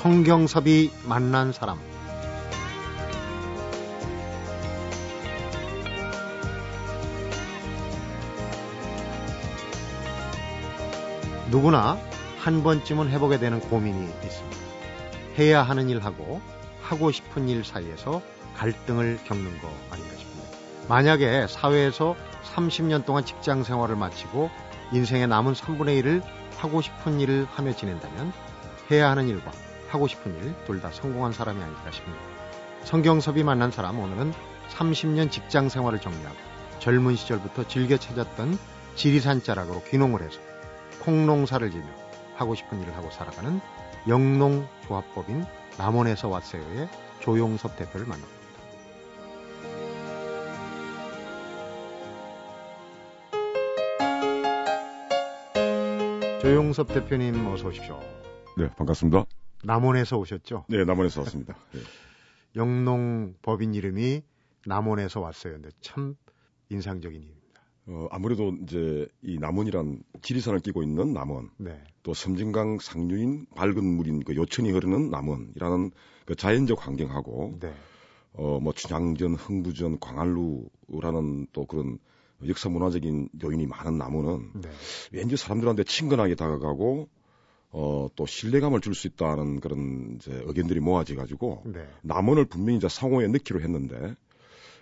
성경섭이 만난 사람 누구나 한 번쯤은 해보게 되는 고민이 있습니다. 해야 하는 일하고 하고 싶은 일 사이에서 갈등을 겪는 거 아닌가 싶습니다. 만약에 사회에서 30년 동안 직장 생활을 마치고 인생의 남은 3분의 1을 하고 싶은 일을 하며 지낸다면 해야 하는 일과 하고 싶은 일 둘 다 성공한 사람이 아닐까 싶습니다. 성경섭이 만난 사람 오늘은 30년 직장 생활을 정리하고 젊은 시절부터 즐겨 찾았던 지리산 자락으로 귀농을 해서 콩농사를 지며 하고 싶은 일을 하고 살아가는 영농조합법인 남원에서 왔어요의 조용섭 대표를 만납니다. 조용섭 대표님 어서 오십시오. 네, 반갑습니다. 남원에서 오셨죠? 네, 남원에서 왔습니다. 네. 영농 법인 이름이 남원에서 왔어요. 근데 참 인상적인 이름입니다. 어, 아무래도 이제 이 남원이란 지리산을 끼고 있는 남원, 네. 또 섬진강 상류인 밝은 물인 그 요천이 흐르는 남원이라는 그 자연적 환경하고, 네. 어, 뭐 춘향전, 흥부전, 광안루라는 또 그런 역사 문화적인 요인이 많은 남원은 네. 왠지 사람들한테 친근하게 다가가고, 어, 또 신뢰감을 줄 수 있다는 그런 이제 의견들이 모아져 가지고 네. 남원을 분명히 이제 상호에 넣기로 했는데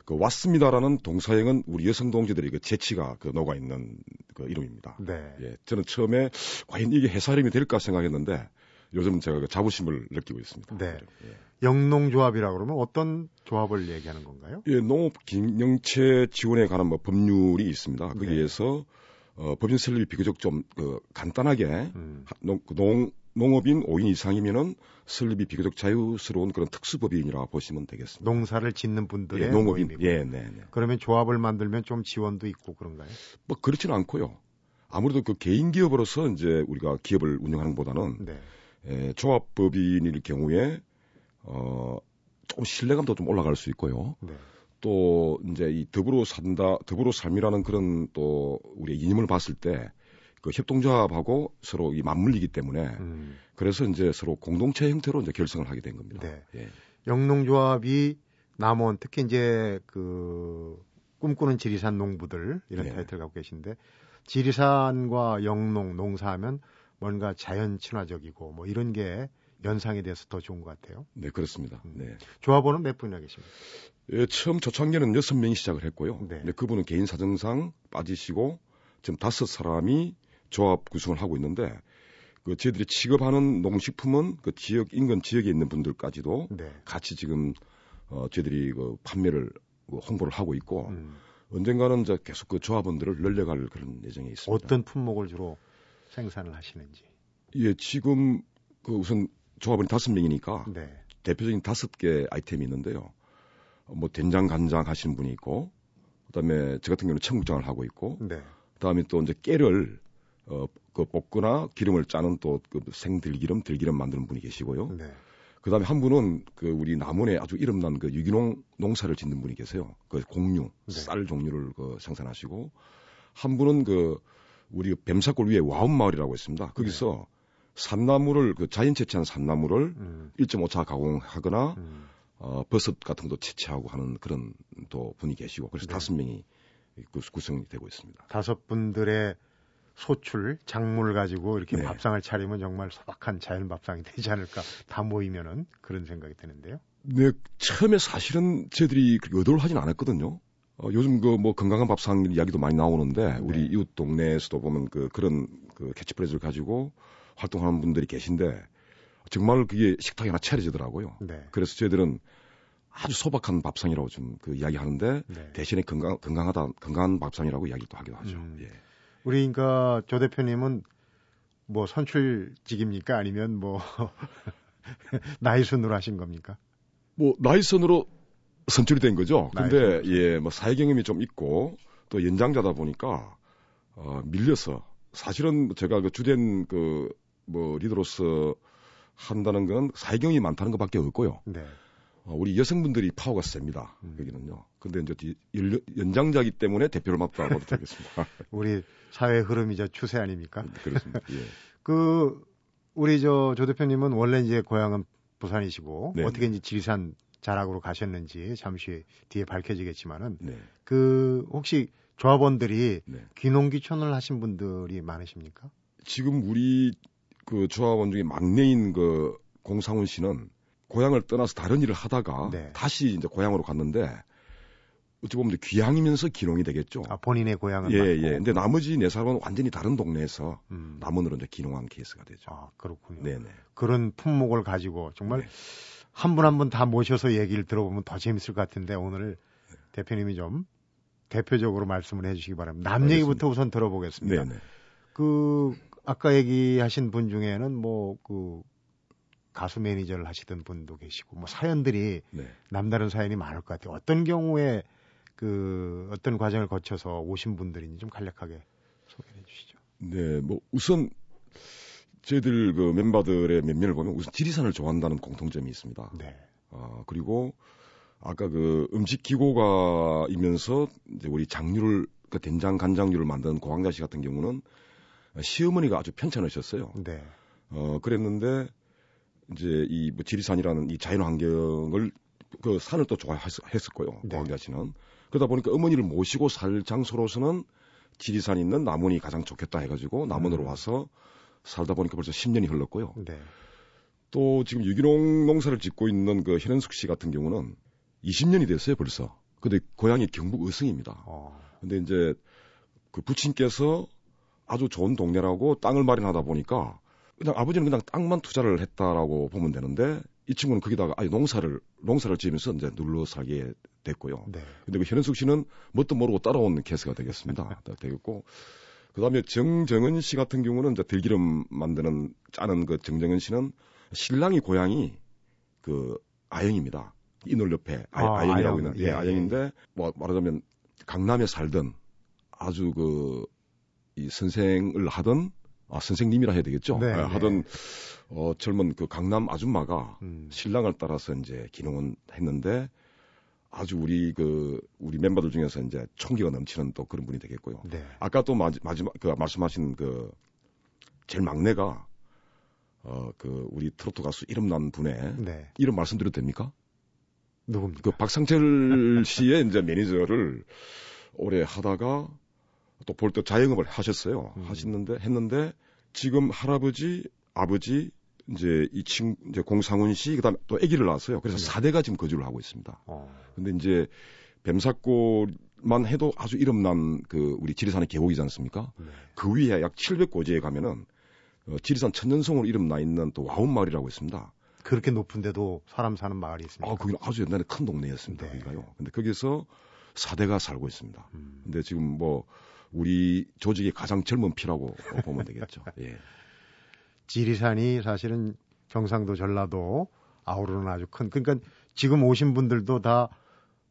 그 왔습니다라는 동사형은 우리 여성 동지들의 그 재치가 그 녹아 있는 그 이름입니다. 네. 예, 저는 처음에 과연 이게 이름이 될까 생각했는데 요즘 제가 그 자부심을 느끼고 있습니다. 네. 예. 영농조합이라 그러면 어떤 조합을 얘기하는 건가요? 예, 농업 경영체 지원에 관한 뭐 법률이 있습니다. 네. 거기에서 어, 법인 설립이 비교적 좀 그, 간단하게 음. 농, 그 농, 농업인 5인 이상이면은 설립이 비교적 자유스러운 그런 특수법인이라 보시면 되겠습니다. 농사를 짓는 분들의 예, 농업인, 모임이고. 예, 네, 네. 그러면 조합을 만들면 좀 지원도 있고 그런가요? 뭐 그렇지는 않고요. 아무래도 그 개인 기업으로서 이제 우리가 기업을 운영하는 것보다는 네. 에, 조합법인일 경우에 어, 조금 신뢰감도 좀 올라갈 수 있고요. 네. 또 이제 이 더불어 산다, 더불어 삶이라는 그런 또 우리의 이념을 봤을 때 그 협동조합하고 서로 이 맞물리기 때문에 음. 그래서 이제 서로 공동체 형태로 이제 결성을 하게 된 겁니다. 네. 예. 영농조합이 남원 특히 이제 그 꿈꾸는 지리산 농부들 이런 네. 타이틀 갖고 계신데 지리산과 영농 농사하면 뭔가 자연 친화적이고 뭐 이런 게 연상이 돼서 더 좋은 것 같아요. 네, 그렇습니다. 음. 네. 조합원은 몇 분이나 계십니까? 예, 처음 초창기는 여섯 명이 시작을 했고요. 네. 근데 그분은 개인 사정상 빠지시고 지금 다섯 사람이 조합 구성을 하고 있는데 그 저희들이 취급하는 농식품은 그 지역 인근 지역에 있는 분들까지도 네. 같이 지금 어 저희들이 그 판매를 그 홍보를 하고 있고 음. 언젠가는 이제 계속 그 조합원들을 늘려갈 그런 예정이 있습니다. 어떤 품목을 주로 생산을 하시는지. 예, 지금 그 우선 조합원이 다섯 명이니까 네. 대표적인 다섯 개 아이템이 있는데요. 어, 뭐 된장 간장 하시는 분이 있고, 그다음에 저 같은 경우는 청국장을 하고 있고, 네. 그다음에 또 이제 깨를 어 그 볶거나 기름을 짜는 또 그 생들기름, 들기름 만드는 분이 계시고요. 네. 그다음에 한 분은 그 우리 남원에 아주 이름난 그 유기농 농사를 짓는 분이 계세요. 그 공유, 네. 쌀 종류를 그 생산하시고, 한 분은 그 우리 뱀사골 위에 와운 마을이라고 있습니다. 거기서 산나물을 그 자연 채취한 산나물을 음. 1.5차 가공하거나 음. 어, 버섯 같은 것도 채취하고 하는 그런 또 분이 계시고 그래서 네. 다섯 명이 구- 구성이 되고 있습니다. 다섯 분들의 소출, 작물 가지고 이렇게 네. 밥상을 차리면 정말 소박한 자연 밥상이 되지 않을까. 다 모이면은 그런 생각이 드는데요. 네, 처음에 사실은 저희들이 의도를 하진 않았거든요. 어, 요즘 그 뭐 건강한 밥상 이야기도 많이 나오는데 우리 네. 이웃 동네에서도 보면 그 그런 그 캐치프레이즈를 가지고 활동하는 분들이 계신데 정말 그게 식탁이 하나 차려지더라고요. 네. 그래서 저희들은 아주 소박한 밥상이라고 좀 그 이야기하는데 네. 대신에 건강 건강하다 건강한 밥상이라고 이야기도 하기도 하죠. 음. 예. 우리 그러니까 조 대표님은 뭐 선출직입니까? 아니면 뭐 나이 순으로 하신 겁니까? 뭐 나이선으로 선출이 된 거죠. 근데. 예, 뭐 사회 경험이 좀 있고 또 연장자다 보니까 어 밀려서 사실은 제가 그 주된 그 뭐 리더로서 한다는 건 사회 경험이 많다는 것밖에 없고요. 네. 어, 우리 여성분들이 파워가 셉니다. 음. 여기는요. 근데 이제 이- 연- 연장자기 때문에 대표를 맡다고 해도 되겠습니다. 우리 사회 흐름이자 추세 아닙니까? 그렇습니다. 예. 그 우리 저 조 대표님은 원래 이제 고향은 부산이시고 네. 어떻게 이제 지리산 자락으로 가셨는지 잠시 뒤에 밝혀지겠지만은 네. 그 혹시 조합원들이 네. 귀농귀촌을 하신 분들이 많으십니까? 지금 우리 그 조합원 중에 막내인 그 공상훈 씨는 고향을 떠나서 다른 일을 하다가 네. 다시 이제 고향으로 갔는데 어찌 보면 귀향이면서 기농이 되겠죠. 아 본인의 고향은 예, 맞고. 예. 근데 나머지 네 사람은 완전히 다른 동네에서 음. 남원으로 이제 기농한 케이스가 되죠. 아 그렇군요. 네네. 그런 품목을 가지고 정말 네. 한분 한 분 다 모셔서 얘기를 들어보면 더 재밌을 것 같은데 오늘 네. 대표님이 좀 대표적으로 말씀을 해 주시기 바랍니다. 남 얘기부터 우선 들어보겠습니다. 네네. 그 아까 얘기하신 분 중에는 뭐그 가수 매니저를 하시던 분도 계시고 뭐 사연들이 네. 남다른 사연이 많을 것 같아요. 어떤 경우에 그 어떤 과정을 거쳐서 오신 분들인지 좀 간략하게 소개해 주시죠. 네, 뭐 우선 저희들 그 멤버들의 면면을 보면 우선 지리산을 좋아한다는 공통점이 있습니다. 네. 아, 그리고 아까 그 음식 기고가이면서 이제 우리 장류를 그 된장 간장류를 만드는 고황자 씨 같은 경우는 시어머니가 아주 편찮으셨어요. 네. 어, 그랬는데 이제 이 뭐 지리산이라는 이 자연 환경을 그 산을 또 좋아했었고요. 네. 고황자 씨는 그러다 보니까 어머니를 모시고 살 장소로서는 지리산 있는 남원이 가장 좋겠다 해가지고 남원으로 음. 와서 살다 보니까 벌써 10년이 흘렀고요. 네. 또 지금 유기농 농사를 짓고 있는 그 현현숙 씨 같은 경우는 20년이 됐어요 벌써. 근데 고향이 경북 의성입니다. 어. 근데 이제 그 부친께서 아주 좋은 동네라고 땅을 마련하다 보니까 그냥 아버지는 그냥 땅만 투자를 했다라고 보면 되는데 이 친구는 거기다가 아예 농사를 농사를 지으면서 이제 눌러 살게 됐고요. 네. 근데 그 현현숙 씨는 뭣도 모르고 따라온 케이스가 되겠습니다. 딱 되겠고 그다음에 정정은 씨 같은 경우는 이제 들기름 만드는 짜는 그 정정은 씨는 신랑이 고향이 그 아영입니다. 이놀 옆에 아, 아, 아, 영이라고 아영. 있는 예, 예, 예. 아영인데 뭐 말하자면 강남에 살던 아주 그 이 선생을 하던 아 선생님이라 해야 되겠죠. 네, 예, 네. 하던 어 젊은 그 강남 아줌마가 음. 신랑을 따라서 이제 기농을 했는데 아주 우리 그 우리 멤버들 중에서 이제 총기가 넘치는 또 그런 분이 되겠고요. 네. 아까 또 마지, 마지막 그 말씀하신 그 제일 막내가 어 그 우리 트로트 가수 이름 난 분의 네. 이름 말씀드려도 됩니까? 누굽니까? 그 박상철 씨의 이제 매니저를 오래 하다가 또 볼 때 자영업을 하셨어요. 음. 하셨는데 했는데 지금 할아버지, 아버지 이제 이 친 이제 공상훈 씨 그 다음에 또 아기를 낳았어요. 그래서 네. 사 4대가 지금 거주를 하고 있습니다. 어. 근데 이제 뱀사골만 해도 아주 이름난 그 우리 지리산의 계곡이지 않습니까? 네. 그 위에 약 700고지에 가면은 어, 지리산 천년성으로 이름 나 있는 또 와운마을이라고 있습니다. 그렇게 높은데도 사람 사는 마을이 있습니다. 아, 거기는 아주 옛날에 큰 동네였습니다. 네. 거기가요. 근데 거기서 사대가 살고 있습니다. 음. 근데 지금 뭐 우리 조직의 가장 젊은 피라고 보면 되겠죠. 예. 지리산이 사실은 경상도 전라도 아우르는 아주 큰 그러니까 지금 오신 분들도 다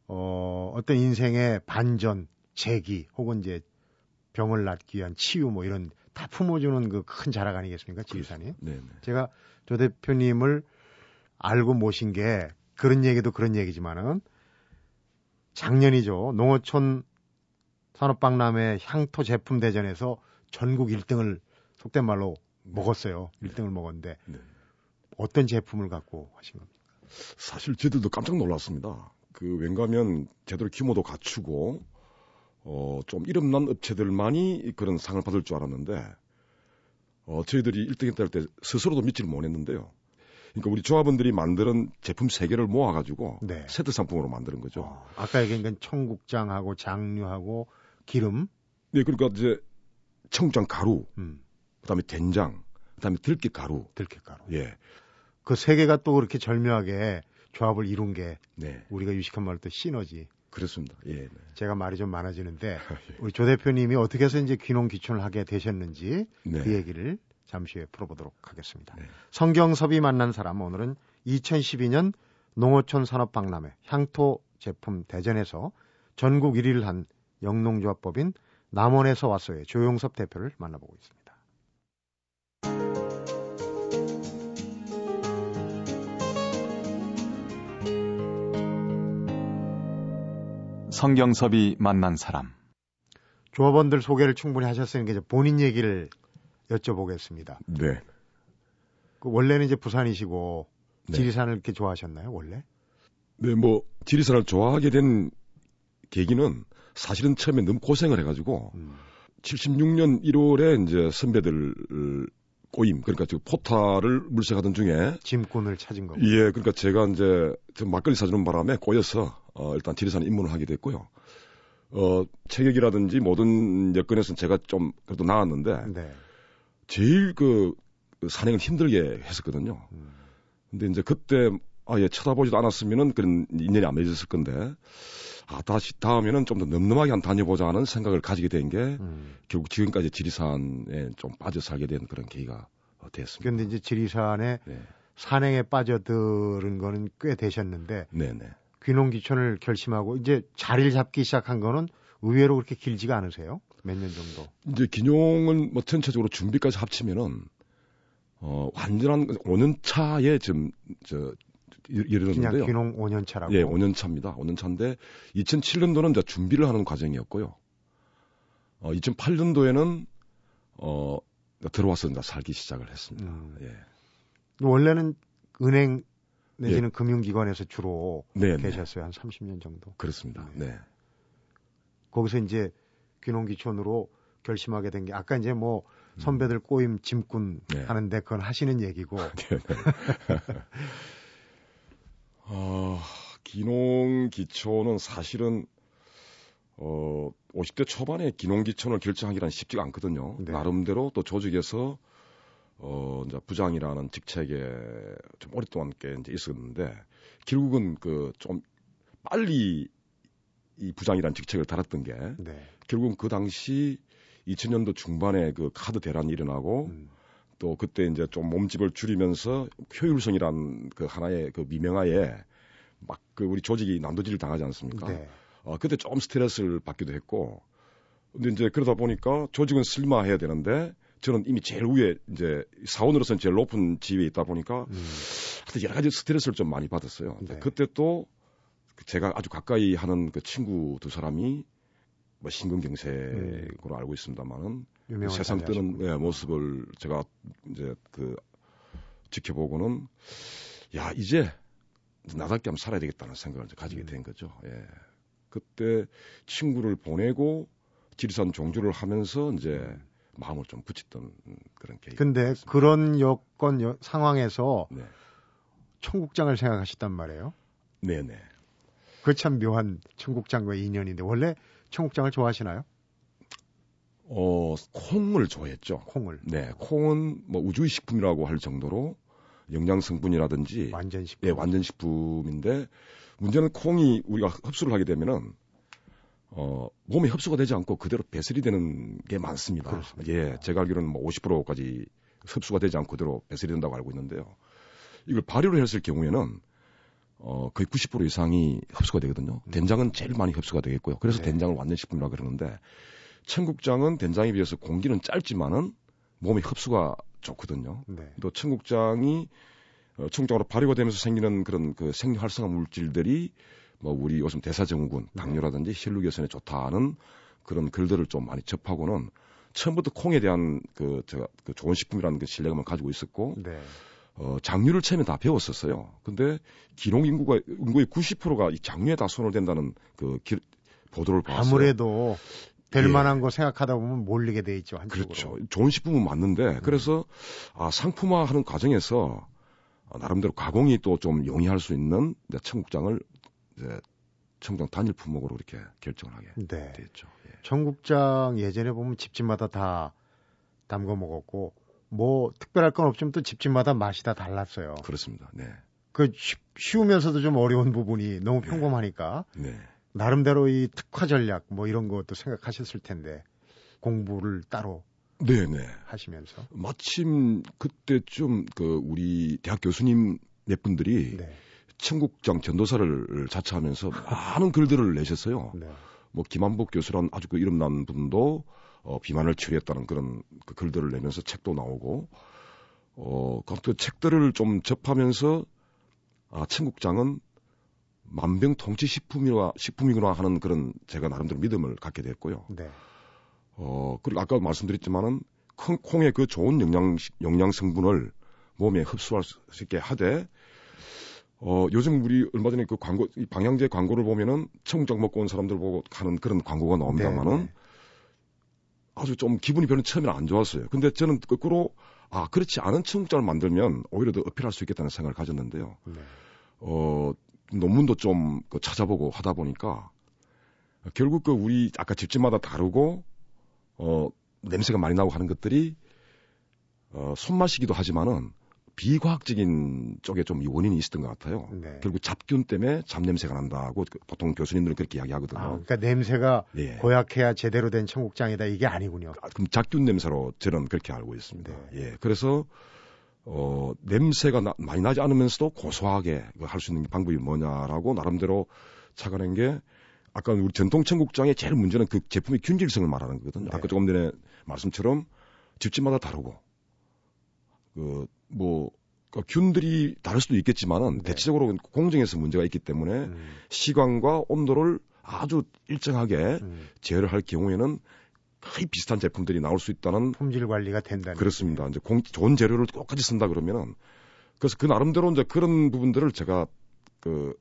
어, 어떤 인생의 반전, 재기 혹은 이제 병을 낫기 위한 치유 뭐 이런 다 품어주는 그 큰 자락 아니겠습니까 지리산이? 네, 네. 제가 조 대표님을 알고 모신 게 그런 얘기도 그런 얘기지만은 작년이죠 농어촌 산업박람회 향토 제품 대전에서 전국 1등을 속된 말로 먹었어요. 1등을 먹었는데 네. 어떤 제품을 갖고 하신 겁니까? 사실 저희들도 깜짝 놀랐습니다. 그 왠가면 제대로 규모도 갖추고 어, 좀 이름난 업체들만이 그런 상을 받을 줄 알았는데 어, 저희들이 1등 했다 할 때 스스로도 믿지를 못했는데요. 그러니까 우리 조합원들이 만드는 제품 세 개를 모아가지고 네. 세트 상품으로 만드는 거죠. 어, 아까 얘기한 건 청국장하고 장류하고 기름, 네, 그러니까 이제 청장 가루, 음, 그다음에 된장, 그다음에 들깨 가루. 들깨 가루. 예, 그 세 개가 또 그렇게 절묘하게 조합을 이룬 게 네, 우리가 유식한 말로 또 시너지. 그렇습니다. 예, 네. 제가 말이 좀 많아지는데 예. 우리 조 대표님이 어떻게 해서 이제 귀농 귀촌을 하게 되셨는지 네. 그 얘기를 잠시 후에 풀어보도록 하겠습니다. 네. 성경섭이 만난 사람 오늘은 2012년 농어촌 산업박람회 향토 제품 대전에서 전국 1위를 한 영농조합법인 남원에서 왔어요 조용섭 대표를 만나보고 있습니다. 성경섭이 만난 사람. 조합원들 소개를 충분히 하셨으니까 이제 본인 얘기를 여쭤보겠습니다. 네. 그 원래는 이제 부산이시고 네. 지리산을 이렇게 좋아하셨나요, 원래? 네, 뭐 지리산을 좋아하게 된 계기는 사실은 처음에 너무 고생을 해가지고 음. 76년 1월에 이제 선배들 꼬임 그러니까 저 포타를 물색하던 중에 짐꾼을 찾은 거고. 예, 그러니까 제가 이제 좀 막걸리 사주는 바람에 꼬여서 어, 일단 지리산 입문을 하게 됐고요. 어, 체격이라든지 모든 여건에서는 제가 좀 그래도 나았는데 네. 제일 그, 그 산행을 힘들게 했었거든요. 음. 근데 이제 그때 아 예 쳐다보지도 않았으면은 그런 인연이 안 맺었을 건데 아 다시 다음에는 좀더 넘넘하게 한 다녀보자 하는 생각을 가지게 된게 음. 결국 지금까지 지리산에 좀 빠져 살게 된 그런 계기가 어, 됐습니다. 그런데 이제 지리산에 네, 산행에 빠져들은 거는 꽤 되셨는데 네, 네. 귀농귀촌을 결심하고 이제 자리를 잡기 시작한 거는 의외로 그렇게 길지가 않으세요? 몇 년 정도? 이제 기뇽은 뭐 전체적으로 준비까지 합치면은 어 완전한 5년 차에 지금 저 그냥 이르렀는데요. 귀농 5년 차라고. 예, 5년 차입니다. 5년 차인데 2007년도는 이제 준비를 하는 과정이었고요. 어 2008년도에는 어 들어와서 이제 살기 시작을 했습니다. 음. 예. 원래는 은행 내지는 금융기관에서 주로 네, 네. 계셨어요. 한 30년 정도. 그렇습니다. 네. 네. 거기서 이제 귀농귀촌으로 결심하게 된 게 아까 이제 뭐 선배들 꼬임 짐꾼 네. 하는데 그건 하시는 얘기고 네, 네. 어, 기농 기초는 사실은 어 50대 초반에 기농 기초를 결정하기란 쉽지가 않거든요. 네. 나름대로 또 조직에서 어 이제 부장이라는 직책에 좀 오랫동안 꽤 이제 있었는데 결국은 그 좀 빨리 이 부장이라는 직책을 달았던 게 네. 결국은 그 당시 2000년도 중반에 그 카드 대란이 일어나고 음. 또 그때 이제 좀 몸집을 줄이면서 효율성이란 그 하나의 그 미명하에 막 그 우리 조직이 난도질을 당하지 않습니까? 네. 어, 그때 좀 스트레스를 받기도 했고 근데 이제 그러다 보니까 조직은 슬마해야 되는데 저는 이미 제일 위에 이제 사원으로서는 제일 높은 지위에 있다 보니까 음. 하여튼 여러 가지 스트레스를 좀 많이 받았어요. 네. 그때 또 제가 아주 가까이 하는 그 친구 두 사람이 뭐 신근경색으로 알고 있습니다만은 세상 뜨는. 예, 모습을 제가 이제 그 지켜보고는 야 이제 나답게 한번 살아야 되겠다는 생각을 가지게 음. 된 거죠. 예. 그때 친구를 보내고 지리산 종주를 하면서 이제 마음을 좀 붙였던 그런 계기. 근데 그런 여건 여- 상황에서 네, 청국장을 생각하셨단 말이에요. 네, 네. 그 참 묘한 청국장과 인연인데 원래 청국장을 좋아하시나요? 어 콩을 좋아했죠. 콩을 네, 콩은 뭐 우주의 식품이라고 할 정도로 영양 성분이라든지 완전 식품. 예, 완전 식품인데 문제는 콩이 우리가 흡수를 하게 되면은 어, 몸에 흡수가 되지 않고 그대로 배설이 되는 게 많습니다. 그렇습니다. 예, 제가 알기로는 뭐 50%까지 흡수가 되지 않고 그대로 배설이 된다고 알고 있는데요. 이걸 발효를 했을 경우에는 어, 거의 90% 이상이 흡수가 되거든요. 된장은 제일 많이 흡수가 되겠고요. 그래서 네. 된장을 완전 식품이라고 그러는데 청국장은 된장에 비해서 공기는 짧지만은 몸에 흡수가 좋거든요. 네. 또 청국장이 어, 청국장으로 발효가 되면서 생기는 그런 그 생활성화 물질들이 뭐 우리 요즘 대사증후군, 당뇨라든지 혈류 개선에 좋다는 그런 글들을 좀 많이 접하고는 처음부터 콩에 대한 그 제가 그 좋은 식품이라는 그 신뢰감을 가지고 있었고 네. 어 장류를 처음에 다 배웠었어요. 근데 기농 인구가 인구의 90%가 이 장류에 다 손을 댄다는 그 기, 보도를 봤어요. 아무래도 될 예. 만한 거 생각하다 보면 몰리게 돼 있죠 한쪽으로. 그렇죠. 좋은 식품은 맞는데 그래서 아, 상품화하는 과정에서 아, 나름대로 가공이 또 좀 용이할 수 있는 이제 청국장을 이제 청국장 단일 품목으로 이렇게 결정을 하게 네. 됐죠. 예. 청국장 예전에 보면 집집마다 다 담궈 먹었고 뭐 특별할 건 없지만 또 집집마다 맛이 다 달랐어요. 그렇습니다. 네. 그 쉬, 쉬우면서도 좀 어려운 부분이 너무 평범하니까 네. 나름대로 이 특화 전략 뭐 이런 것도 생각하셨을 텐데 공부를 따로 네, 네. 하시면서 마침 그때쯤 그 우리 대학 교수님 몇 분들이 네. 청국장 전도사를 자처하면서 많은 글들을 내셨어요. 네. 뭐 김한복 교수란 아주 그 이름난 분도 어, 비만을 치료했다는 그런 그 글들을 내면서 책도 나오고 어, 그 책들을 좀 접하면서 아, 청국장은 만병통치 식품이라 식품이구나 하는 그런 제가 나름대로 믿음을 갖게 됐고요. 네. 어, 그리고 아까 말씀드렸지만은 콩, 콩의 그 좋은 영양 영양 성분을 몸에 흡수할 수 있게 하되 어, 요즘 우리 얼마 전에 그 광고, 이 방향제 광고를 보면은 청국장 먹고 온 사람들 보고 가는 그런 광고가 나옵니다만은 네, 네. 아주 좀 기분이 별로 처음에는 안 좋았어요. 근데 저는 거꾸로 아, 그렇지 않은 청국장을 만들면 오히려 더 어필할 수 있겠다는 생각을 가졌는데요. 네. 어, 논문도 좀 그 찾아보고 하다 보니까 결국 그 우리 아까 집집마다 다르고 어, 냄새가 많이 나고 하는 것들이 어, 손맛이기도 하지만은 비과학적인 쪽에 좀 원인이 있었던 것 같아요. 네. 결국 잡균 때문에 잡냄새가 난다고 그 보통 교수님들은 그렇게 이야기하거든요. 아, 그러니까 냄새가 네. 고약해야 제대로 된 청국장이다 이게 아니군요. 아, 그럼 잡균 냄새로 저는 그렇게 알고 있습니다. 네. 예, 그래서 어, 냄새가 나, 많이 나지 않으면서도 고소하게 할 수 있는 방법이 뭐냐라고 나름대로 찾아낸 게 아까 우리 전통 청국장의 제일 문제는 그 제품의 균질성을 말하는 거거든요. 네. 아까 조금 전에 말씀처럼 집집마다 다르고 그, 뭐, 그 균들이 다를 수도 있겠지만은 네. 대체적으로 공정에서 문제가 있기 때문에 음. 시간과 온도를 아주 일정하게 음. 제어를 할 경우에는 거의 비슷한 제품들이 나올 수 있다는 품질 관리가 된다는 그렇습니다. 이제 공, 좋은 재료를 똑같이 쓴다 그러면은 그래서 그 나름대로 이제 그런 부분들을 제가 그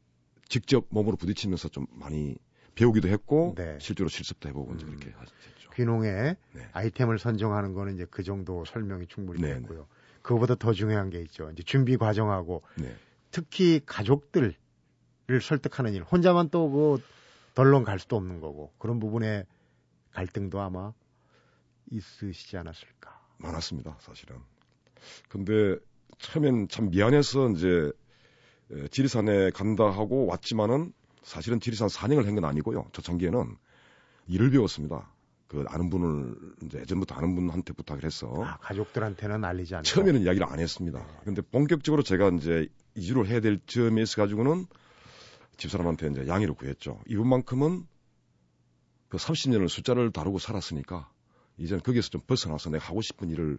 직접 몸으로 부딪히면서 좀 많이 배우기도 했고 네. 실제로 실습도 해보고 음. 이제 그렇게 했죠. 귀농에 네. 아이템을 선정하는 거는 이제 그 정도 설명이 충분히 네, 됐고요. 네. 그거보다 더 중요한 게 있죠. 이제 준비 과정하고 네. 특히 가족들을 설득하는 일. 혼자만 또뭐 덜렁 갈 수도 없는 거고 그런 부분에 갈등도 아마 있으시지 않았을까. 많았습니다, 사실은. 근데 처음엔 참 미안해서 이제 지리산에 간다 하고 왔지만은 사실은 지리산 산행을 한 건 아니고요. 초창기에는 일을 배웠습니다. 그 아는 분을 이제 예전부터 아는 분한테 부탁을 해서 아, 가족들한테는 알리지 않고 처음에는 이야기를 안 했습니다. 네. 근데 본격적으로 제가 이제 이주를 해야 될 점에 있어 가지고는 집사람한테 이제 양해를 구했죠. 이분만큼은 그 30년을 숫자를 다루고 살았으니까 이제는 거기에서 좀 벗어나서 내가 하고 싶은 일을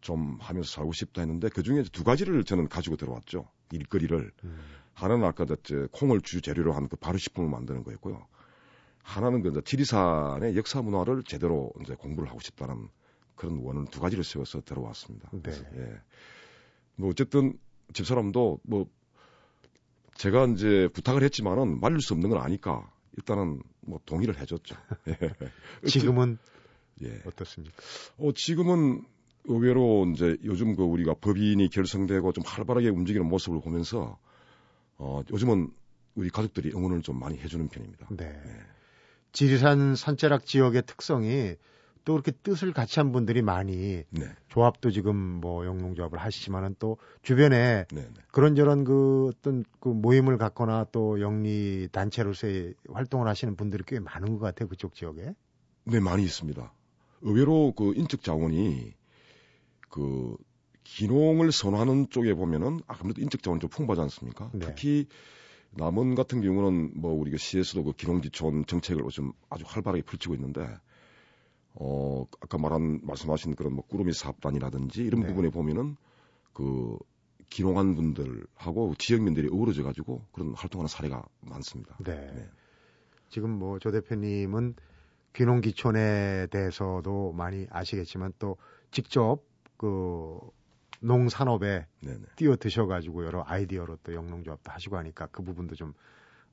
좀 하면서 살고 싶다 했는데 그 중에 두 가지를 저는 가지고 들어왔죠. 일거리를. 음. 하나는 아까 저 콩을 주 재료로 한 그 발효식품을 만드는 거였고요. 하나는 그 지리산의 역사 문화를 제대로 이제 공부를 하고 싶다는 그런 원을 두 가지를 세워서 들어왔습니다. 네. 그래서, 예. 뭐 어쨌든 집사람도 뭐 제가 이제 부탁을 했지만은 말릴 수 없는 건 아니까 일단은 뭐 동의를 해줬죠. 예. 지금은 예. 어떻습니까? 어 지금은 의외로 이제 요즘 그 우리가 법인이 결성되고 좀 활발하게 움직이는 모습을 보면서 어 요즘은 우리 가족들이 응원을 좀 많이 해주는 편입니다. 네. 예. 지리산 산자락 지역의 특성이 또 그렇게 뜻을 같이 한 분들이 많이 네. 조합도 지금 뭐 영농조합을 하시지만은 또 주변에 네, 네. 그런저런 그 어떤 그 모임을 갖거나 또 영리 단체로서의 활동을 하시는 분들이 꽤 많은 것 같아요 그쪽 지역에. 네 많이 있습니다. 의외로 그 인적 자원이 그 기농을 선호하는 쪽에 보면은 아무래도 인적 자원이 좀 풍부하지 않습니까? 네. 특히 남원 같은 경우는 뭐 우리가 시에서도 그 기농지촌 정책을 좀 아주 활발하게 펼치고 있는데 어 아까 말한 말씀하신 그런 뭐 꾸러미 사업단이라든지 이런 네. 부분에 보면은 그 기농한 분들하고 지역민들이 어우러져 가지고 그런 활동하는 사례가 많습니다. 네. 네. 지금 뭐 조 대표님은 귀농기촌에 대해서도 많이 아시겠지만 또 직접 그 농산업에 네네. 뛰어드셔가지고 여러 아이디어로 또 영농조합도 하시고 하니까 그 부분도 좀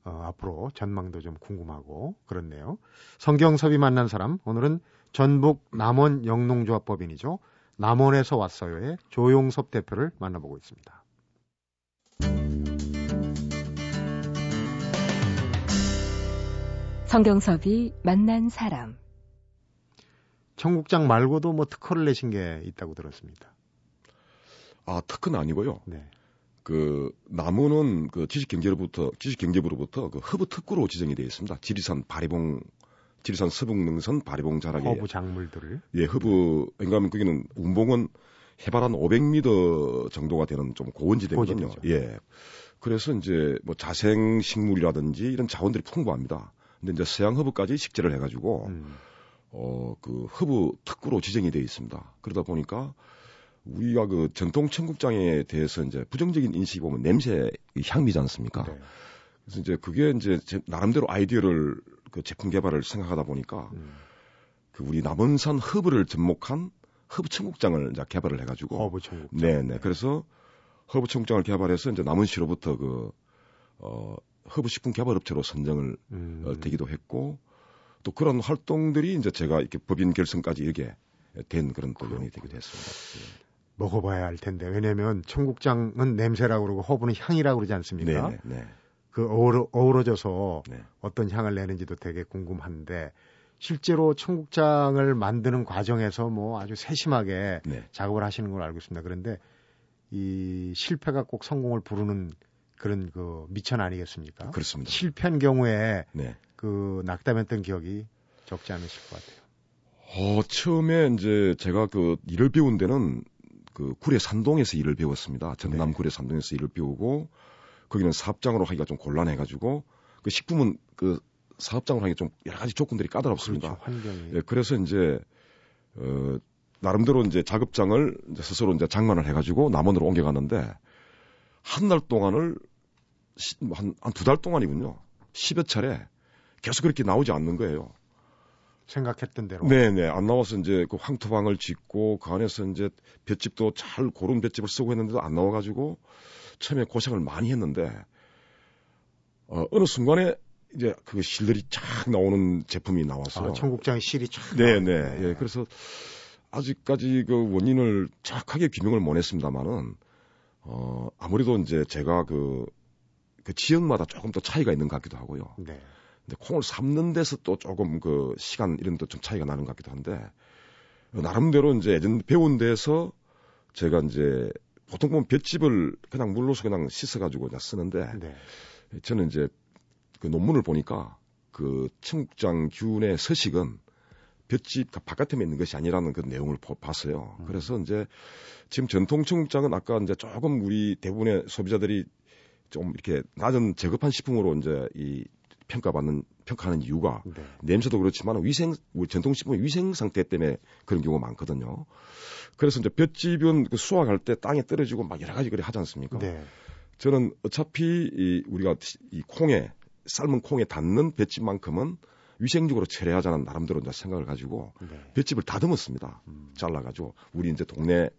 어, 앞으로 전망도 좀 궁금하고 그렇네요. 성경섭이 만난 사람 오늘은 전북 남원 영농조합법인이죠. 남원에서 왔어요의 조용섭 대표를 만나보고 있습니다. 성경섭이 만난 사람. 청국장 말고도 뭐 특허를 내신 게 있다고 들었습니다. 아, 특허는 아니고요. 네. 그 남원은 그 지식경제로부터 지식경제부로부터 그 허브 특구로 지정이 되어 있습니다. 지리산 바래봉 지리산 서북능선 바래봉 자락에 허브 작물들을 예 허브 왜냐하면 거기는 운봉은 해발 한 500m 정도가 되는 좀 고원지대거든요. 예. 그래서 이제 뭐 자생 식물이라든지 이런 자원들이 풍부합니다. 근데 이제 서양 허브까지 식재를 해가지고 음. 어그 허브 특구로 지정이 되어 있습니다. 그러다 보니까 우리가 그 전통 청국장에 대해서 이제 부정적인 인식이 보면 냄새 향이지 않습니까? 네. 그래서 이제 그게 이제 제 나름대로 아이디어를 그 제품 개발을 생각하다 보니까 음. 그 우리 남원산 허브를 접목한 허브 청국장을 이제 개발을 해가지고 허브 청국장. 네네. 그래서 허브 청국장을 개발해서 이제 남원시로부터 그 어, 허브 식품 개발 업체로 선정을 음. 어, 되기도 했고 또 그런 활동들이 이제 제가 이렇게 법인 결성까지 이렇게 된 그런 또 연이 되기도 했습니다. 먹어봐야 할 텐데 왜냐하면 청국장은 냄새라고 그러고 허브는 향이라고 그러지 네, 않습니까? 네, 네, 그 어우러, 어우러져서 네. 어떤 향을 내는지도 되게 궁금한데 실제로 청국장을 만드는 과정에서 뭐 아주 세심하게 네. 작업을 하시는 걸 알고 있습니다. 그런데 이 실패가 꼭 성공을 부르는 그런 그 미천 아니겠습니까? 그렇습니다. 실패한 경우에 네. 그 낙담했던 기억이 적지 않으실 것 같아요. 어, 처음에 이제 제가 그 일을 배운 데는 그 구례 산동에서 일을 배웠습니다. 전남 네. 구례 산동에서 일을 배우고 거기는 사업장으로 하기가 좀 곤란해가지고 그 식품은 그 사업장으로 하기 좀 여러 가지 조건들이 까다롭습니다. 그렇죠. 예, 그래서 이제 어 나름대로 이제 작업장을 이제 스스로 이제 장만을 해가지고 남원으로 옮겨갔는데 한 달 동안을 한한 두 달 동안이군요. 10여 차례 계속 그렇게 나오지 않는 거예요. 생각했던 대로. 네네 안 나와서 이제 그 황토방을 짓고 그 안에서 이제 볏집도 잘 고른 볏집을 쓰고 했는데도 안 나와가지고 처음에 고생을 많이 했는데 어, 어느 순간에 이제 그 실들이 쫙 나오는 제품이 나왔어요. 아, 청국장 실이 참. 네네. 예, 그래서 아직까지 그 원인을 정확하게 규명을 못 했습니다만은, 어, 아무래도 이제 제가 그, 그 지역마다 조금 더 차이가 있는 것 같기도 하고요. 네. 근데 콩을 삶는 데서 또 조금 그 시간 이런 데좀 차이가 나는 것 같기도 한데, 어, 나름대로 이제 예전 배운 데서 제가 이제 보통 보면 볏집을 그냥 물로서 그냥 씻어가지고 그냥 쓰는데, 네. 저는 이제 그 논문을 보니까 그 청국장 균의 서식은 볏집 바깥에 있는 것이 아니라는 그 내용을 보- 봤어요. 음. 그래서 이제 지금 전통 청국장은 아까 이제 조금 우리 대부분의 소비자들이 좀 이렇게 낮은 저급한 식품으로 이제 이 평가받는 평가하는 이유가 네. 냄새도 그렇지만 위생 우리 전통식품의 위생 상태 때문에 그런 경우가 많거든요. 그래서 이제 볏집은 그 수확할 때 땅에 떨어지고 막 여러 가지 그래 하지 않습니까? 네. 저는 어차피 이 우리가 이 콩에 삶은 콩에 닿는 볏집만큼은 위생적으로 처리하자는 나름대로 이제 생각을 가지고 네. 볏집을 다듬었습니다. 음. 잘라가지고 우리 이제 동네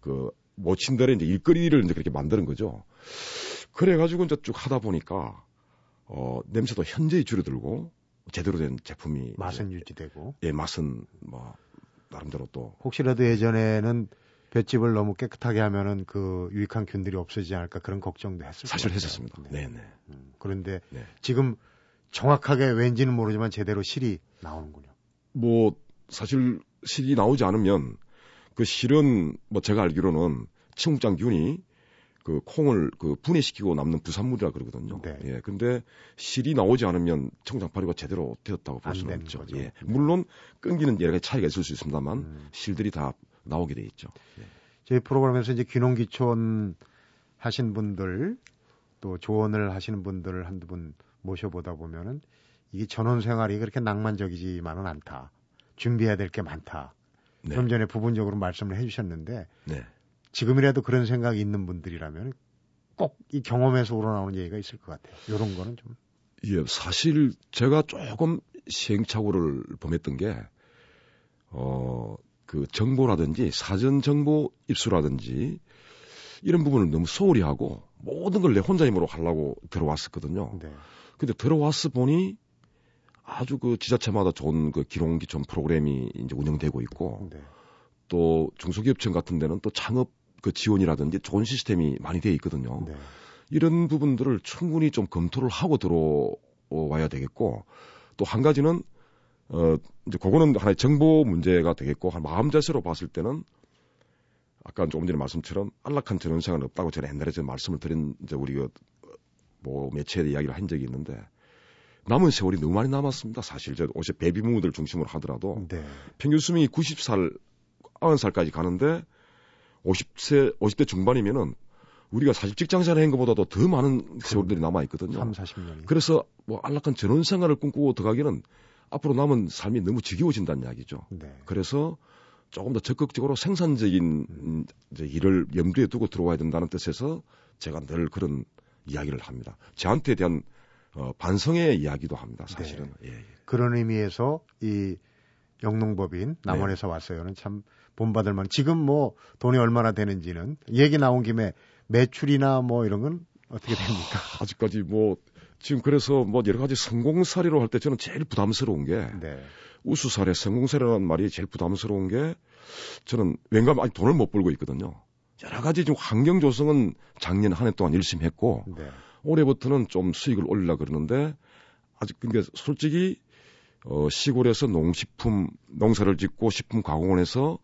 그 모친들의 이제 일거리를 이제 그렇게 만드는 거죠. 그래가지고 이제 쭉 하다 보니까 어 냄새도 현저히 줄어들고 제대로 된 제품이 맛은 유지되고. 이제, 예 맛은 뭐 나름대로 또 혹시라도 예전에는 볏집을 너무 깨끗하게 하면은 그 유익한 균들이 없어지지 않을까 그런 걱정도 했을 사실. 했었습니다. 네 네. 음, 그런데 네. 지금 정확하게 왠지는 모르지만 제대로 실이 나오는군요. 뭐 사실 실이 나오지 않으면 그 실은 뭐 제가 알기로는 청국장균이 그 콩을 그 분해시키고 남는 부산물이라 그러거든요. 네. 예. 근데 실이 나오지 않으면 청국장 발효가 제대로 되었다고 볼안 수는 없죠. 거죠. 예. 네. 물론 끊기는 여러 가지 차이가 있을 수 있습니다만 음. 실들이 다 나오게 돼 있죠. 저희 프로그램에서 이제 귀농귀촌 하신 분들 또 조언을 하시는 분들을 한두 분 모셔보다 보면은 이게 전원 생활이 그렇게 낭만적이지만은 않다. 준비해야 될 게 많다. 네. 좀 전에 부분적으로 말씀을 해주셨는데 네. 지금이라도 그런 생각이 있는 분들이라면 꼭 이 경험에서 우러나오는 얘기가 있을 것 같아요. 이런 거는 좀 예, 사실 제가 조금 시행착오를 범했던 게, 어, 그 정보라든지 사전 정보 입수라든지 이런 부분을 너무 소홀히 하고 모든 걸 내 혼자 힘으로 하려고 들어왔었거든요. 네. 근데 들어와서 보니 아주 그 지자체마다 좋은 그 기농기촌 프로그램이 이제 운영되고 있고 네. 또 중소기업청 같은 데는 또 창업 그 지원이라든지 좋은 시스템이 많이 돼 있거든요. 네. 이런 부분들을 충분히 좀 검토를 하고 들어와야 되겠고 또 한 가지는 어 이제 그거는 하나의 정보 문제가 되겠고 한 마음 자세로 봤을 때는 아까 조금 전에 말씀처럼 안락한 전원생활은 없다고 제가 옛날에 제 말씀을 드린 이제 우리 그뭐 매체에 이야기를 한 적이 있는데 남은 세월이 너무 많이 남았습니다. 사실 저 옷에 베이비무들 중심으로 하더라도 네. 평균 수명이 90살, 90살까지 가는데 50세, 50대 중반이면은 우리가 사실 직장 생활 한 것보다도 더 많은 세월들이 남아 있거든요. 3, 40년이. 그래서 뭐 안락한 전원 생활을 꿈꾸고 들어가기는 앞으로 남은 삶이 너무 지겨워진다는 이야기죠. 네. 그래서 조금 더 적극적으로 생산적인 음, 이제 일을 염두에 두고 들어와야 된다는 뜻에서 제가 늘 그런 이야기를 합니다. 저한테 대한 어, 반성의 이야기도 합니다. 사실은. 예, 예. 그런 의미에서 이 영농법인 남원에서 네. 왔어요는 참 본받을 만. 지금 뭐 돈이 얼마나 되는지는 얘기 나온 김에 매출이나 뭐 이런 건 어떻게 됩니까? 하, 아직까지 뭐 지금 그래서 뭐 여러 가지 성공 사례로 할 때 저는 제일 부담스러운 게 네. 우수 사례, 성공 사례라는 말이 제일 부담스러운 게 저는 왠가 많이 돈을 못 벌고 있거든요. 여러 가지 지금 환경 조성은 작년 한 해 동안 열심히 했고 네. 올해부터는 좀 수익을 올리려 그러는데 아직 그러니까 솔직히 어 시골에서 농식품 농사를 짓고 식품 가공을 해서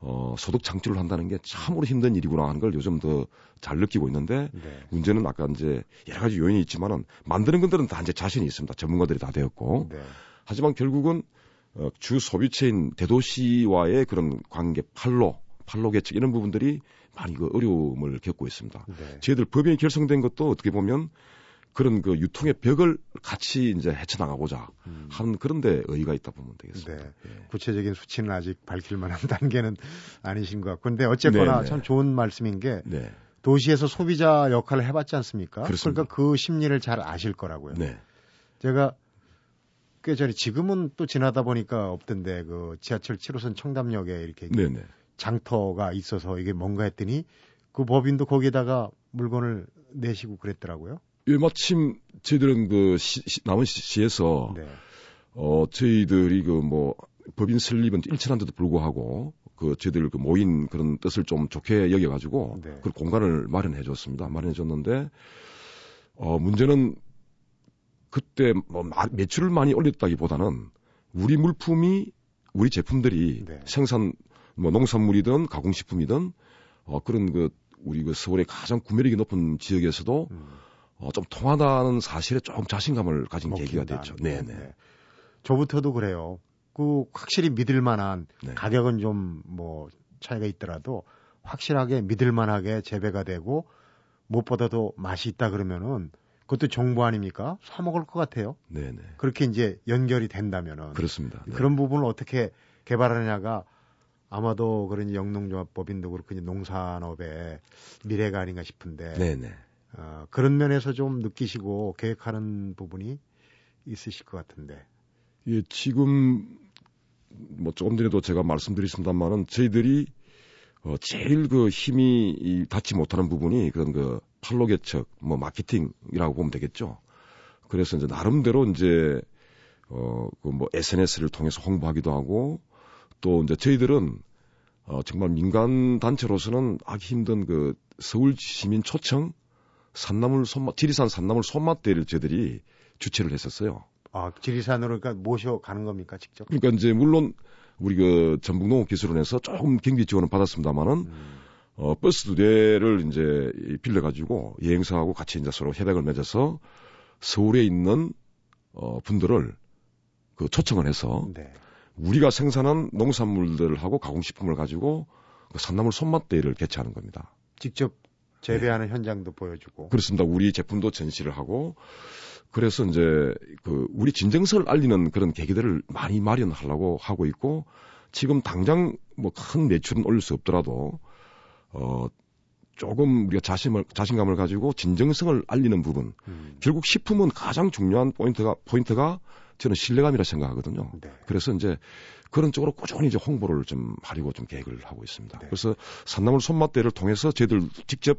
어, 소득 창출을 한다는 게 참으로 힘든 일이구나 하는 걸 요즘 더 잘 느끼고 있는데 네. 문제는 아까 이제 여러 가지 요인이 있지만은 만드는 것들은 다 이제 자신이 있습니다. 전문가들이 다 되었고 네. 하지만 결국은 어, 주 소비체인 대도시와의 그런 관계 팔로 팔로 계측 이런 부분들이 많이 그 어려움을 겪고 있습니다. 네. 저희들 법인이 결성된 것도 어떻게 보면 그런 그 유통의 벽을 같이 이제 헤쳐나가고자 음. 하는 그런 데 의의가 있다 보면 되겠습니다. 네. 예. 구체적인 수치는 아직 밝힐 만한 단계는 아니신 것 같고, 근데 어쨌거나 네네. 네. 참 좋은 말씀인 게 네. 도시에서 소비자 역할을 해봤지 않습니까? 그렇습니다. 그러니까 그 심리를 잘 아실 거라고요. 네. 제가 꽤 전에 지금은 또 지나다 보니까 없던데 그 지하철 7호선 청담역에 이렇게 네네. 네. 장터가 있어서 이게 뭔가 했더니 그 법인도 거기에다가 물건을 내시고 그랬더라고요. 예, 마침 저희들은 그 시, 시, 남은 시에서 네. 어 저희들이 그 뭐 법인 설립은 일천한데도 불구하고 그 저희들 그 모인 그런 뜻을 좀 좋게 여겨가지고 네. 그 공간을 마련해 줬습니다. 마련해 줬는데 어 문제는 그때 뭐 매출을 많이 올렸다기보다는 우리 물품이 우리 제품들이 네. 생산 뭐 농산물이든 가공식품이든 어 그런 그 우리 그 서울의 가장 구매력이 높은 지역에서도 음. 어, 좀 통하다는 사실에 조금 자신감을 가진 계기가 됐죠. 네네. 네. 저부터도 그래요. 그 확실히 믿을 만한 네. 가격은 좀 뭐 차이가 있더라도 확실하게 믿을 만하게 재배가 되고 무엇보다도 맛이 있다 그러면은 그것도 정보 아닙니까? 사 먹을 것 같아요. 네네. 그렇게 이제 연결이 된다면은 그렇습니다. 네. 그런 부분을 어떻게 개발하느냐가 아마도 그런 영농조합법인도 그렇고 이제 농산업의 미래가 아닌가 싶은데. 네네. 어, 그런 면에서 좀 느끼시고 계획하는 부분이 있으실 것 같은데. 예, 지금 뭐 조금 전에도 제가 말씀드렸습니다만은 저희들이 어, 제일 그 힘이 이, 닿지 못하는 부분이 그런 그 팔로 개척, 뭐 마케팅이라고 보면 되겠죠. 그래서 이제 나름대로 이제 어, 그 뭐 SNS를 통해서 홍보하기도 하고 또 이제 저희들은 어, 정말 민간 단체로서는 아기 힘든 그 서울 시민 초청 산나물 손맛, 지리산 산나물 손맛대를 저희들이 주최를 했었어요. 아, 지리산으로 그러니까 모셔가는 겁니까, 직접? 그러니까 이제 물론 우리 그 전북농업기술원에서 조금 경비 지원을 받았습니다만은 음. 어, 버스 두 대를 이제 빌려가지고 여행사하고 같이 이제 서로 협약을 맺어서 서울에 있는 어, 분들을 그 초청을 해서 네. 우리가 생산한 농산물들하고 가공식품을 가지고 그 산나물 손맛대회를 개최하는 겁니다. 직접 재배하는 네. 현장도 보여주고. 그렇습니다. 우리 제품도 전시를 하고 그래서 이제 그 우리 진정서를 알리는 그런 계기들을 많이 마련하려고 하고 있고 지금 당장 뭐 큰 매출은 올릴 수 없더라도 어 조금 우리가 자신을 자신감을 가지고 진정성을 알리는 부분. 음. 결국 식품은 가장 중요한 포인트가 포인트가 저는 신뢰감이라 생각하거든요. 네. 그래서 이제 그런 쪽으로 꾸준히 이제 홍보를 좀 하려고 좀 계획을 하고 있습니다. 네. 그래서 산나물 손맛대를 통해서 저희들 직접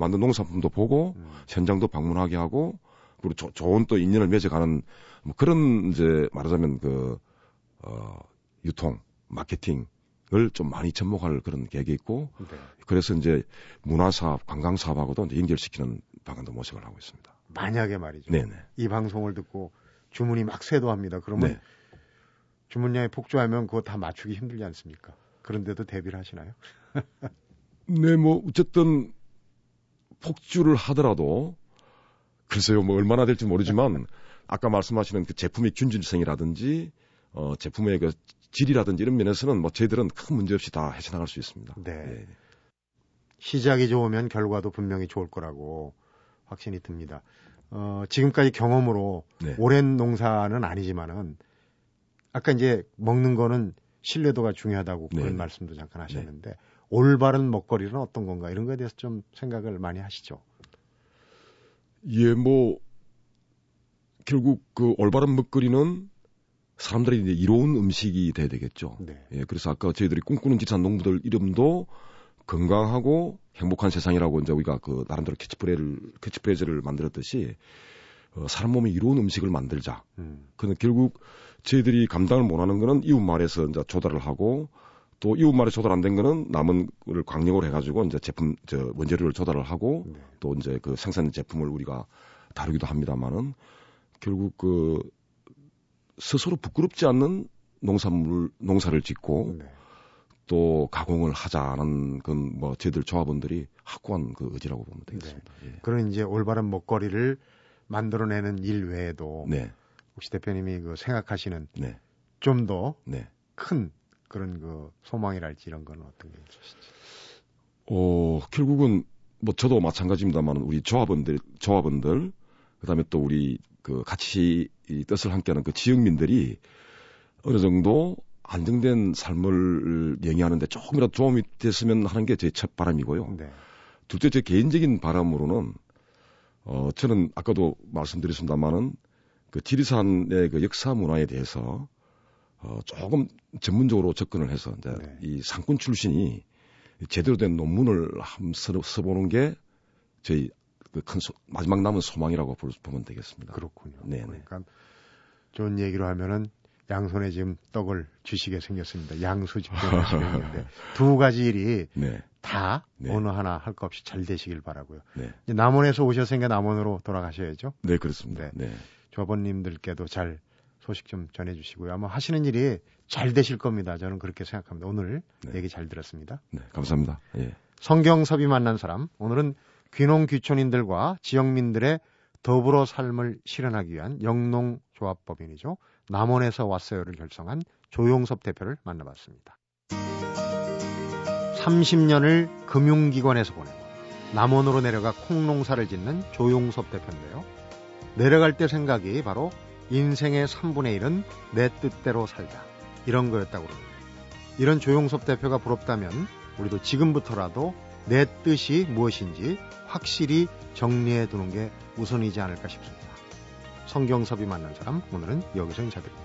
만든 농산품도 보고 음. 현장도 방문하게 하고 그리고 조, 좋은 또 인연을 맺어가는 뭐 그런 이제 말하자면 그 어, 유통 마케팅 을 좀 많이 접목할 그런 계획이 있고 네. 그래서 이제 문화사업, 관광사업하고도 이제 연결시키는 방안도 모색을 하고 있습니다. 만약에 말이죠. 네네. 이 방송을 듣고 주문이 막 쇄도합니다. 그러면 네. 주문량이 폭주하면 그거 다 맞추기 힘들지 않습니까? 그런데도 대비를 하시나요? 네, 뭐 어쨌든 폭주를 하더라도 글쎄요, 뭐 얼마나 될지 모르지만 아까 말씀하시는 그 제품의 균질성이라든지 어 제품의 그 질이라든지 이런 면에서는 뭐 저희들은 큰 문제 없이 다 헤쳐나갈 수 있습니다. 네. 네. 시작이 좋으면 결과도 분명히 좋을 거라고 확신이 듭니다. 어, 지금까지 경험으로 네. 오랜 농사는 아니지만은 아까 이제 먹는 거는 신뢰도가 중요하다고 그런 네. 말씀도 잠깐 하셨는데 네. 올바른 먹거리는 어떤 건가 이런 거에 대해서 좀 생각을 많이 하시죠. 예, 뭐 결국 그 올바른 먹거리는 사람들이 이제 이로운 음식이 돼야 되겠죠. 네. 예, 그래서 아까 저희들이 꿈꾸는 지산 농부들 이름도 건강하고 행복한 세상이라고 이제 우리가 그 나름대로 캐치프레를 캐치프레즈를 만들었듯이 어, 사람 몸에 이로운 음식을 만들자. 음. 근데 결국 저희들이 감당을 못하는 거는 이웃 마을에서 이제 조달을 하고 또 이웃 마을에 조달 안 된 거는 남은 걸 광역으로 해가지고 이제 제품 저 원재료를 조달을 하고 네. 또 이제 그 생산된 제품을 우리가 다루기도 합니다만은 결국 그 스스로 부끄럽지 않는 농산물 농사를 짓고 네. 또 가공을 하자는 건뭐 저희들 조합원들이 확고한 그 의지라고 보면 되겠습니다. 그런 이제 올바른 먹거리를 만들어내는 일 외에도 예. 네, 혹시 대표님이 그 생각하시는 네, 좀더큰 네. 그런 그 소망이랄지 이런 건 어떤 게 있으시죠? 어 결국은 뭐 저도 마찬가지입니다만 우리 조합원들 조합원들 그 다음에 또 우리 그 같이 이 뜻을 함께하는 그 지역민들이 어느 정도 안정된 삶을 영위하는데 조금이라도 도움이 됐으면 하는 게 제 첫 바람이고요. 네. 둘째 제 개인적인 바람으로는 어 저는 아까도 말씀드렸습니다만은 그 지리산의 그 역사 문화에 대해서 어 조금 전문적으로 접근을 해서 이제 네. 이 상권 출신이 제대로 된 논문을 한번 써, 써보는 게 저희 그큰 마지막 남은 소망이라고 볼- 보면 되겠습니다. 그렇군요. 네네. 그러니까 좋은 얘기로 하면은 양손에 지금 떡을 주시게 생겼습니다. 양수 집중하시게 생겼는데 두 가지 일이 네, 다 네. 어느 하나 할 것 없이 잘 되시길 바라고요. 네, 남원에서 오셨으니까 남원으로 돌아가셔야죠. 네 그렇습니다. 네, 조합원님들께도 잘 소식 좀 전해주시고요. 아마 하시는 일이 잘 되실 겁니다. 저는 그렇게 생각합니다. 오늘 네. 얘기 잘 들었습니다. 네, 감사합니다. 예. 성경섭이 만난 사람 오늘은 귀농 귀촌인들과 지역민들의 더불어 삶을 실현하기 위한 영농조합법인이죠. 남원에서 왔어요를 결성한 조용섭 대표를 만나봤습니다. 30년을 금융기관에서 보내고 남원으로 내려가 콩농사를 짓는 조용섭 대표인데요. 내려갈 때 생각이 바로 인생의 3분의 1은 내 뜻대로 살자. 이런 거였다고 그럽니다. 이런 조용섭 대표가 부럽다면 우리도 지금부터라도 내 뜻이 무엇인지 확실히 정리해 두는 게 우선이지 않을까 싶습니다. 성경섭이 만난 사람 오늘은 여기서 인사드립니다.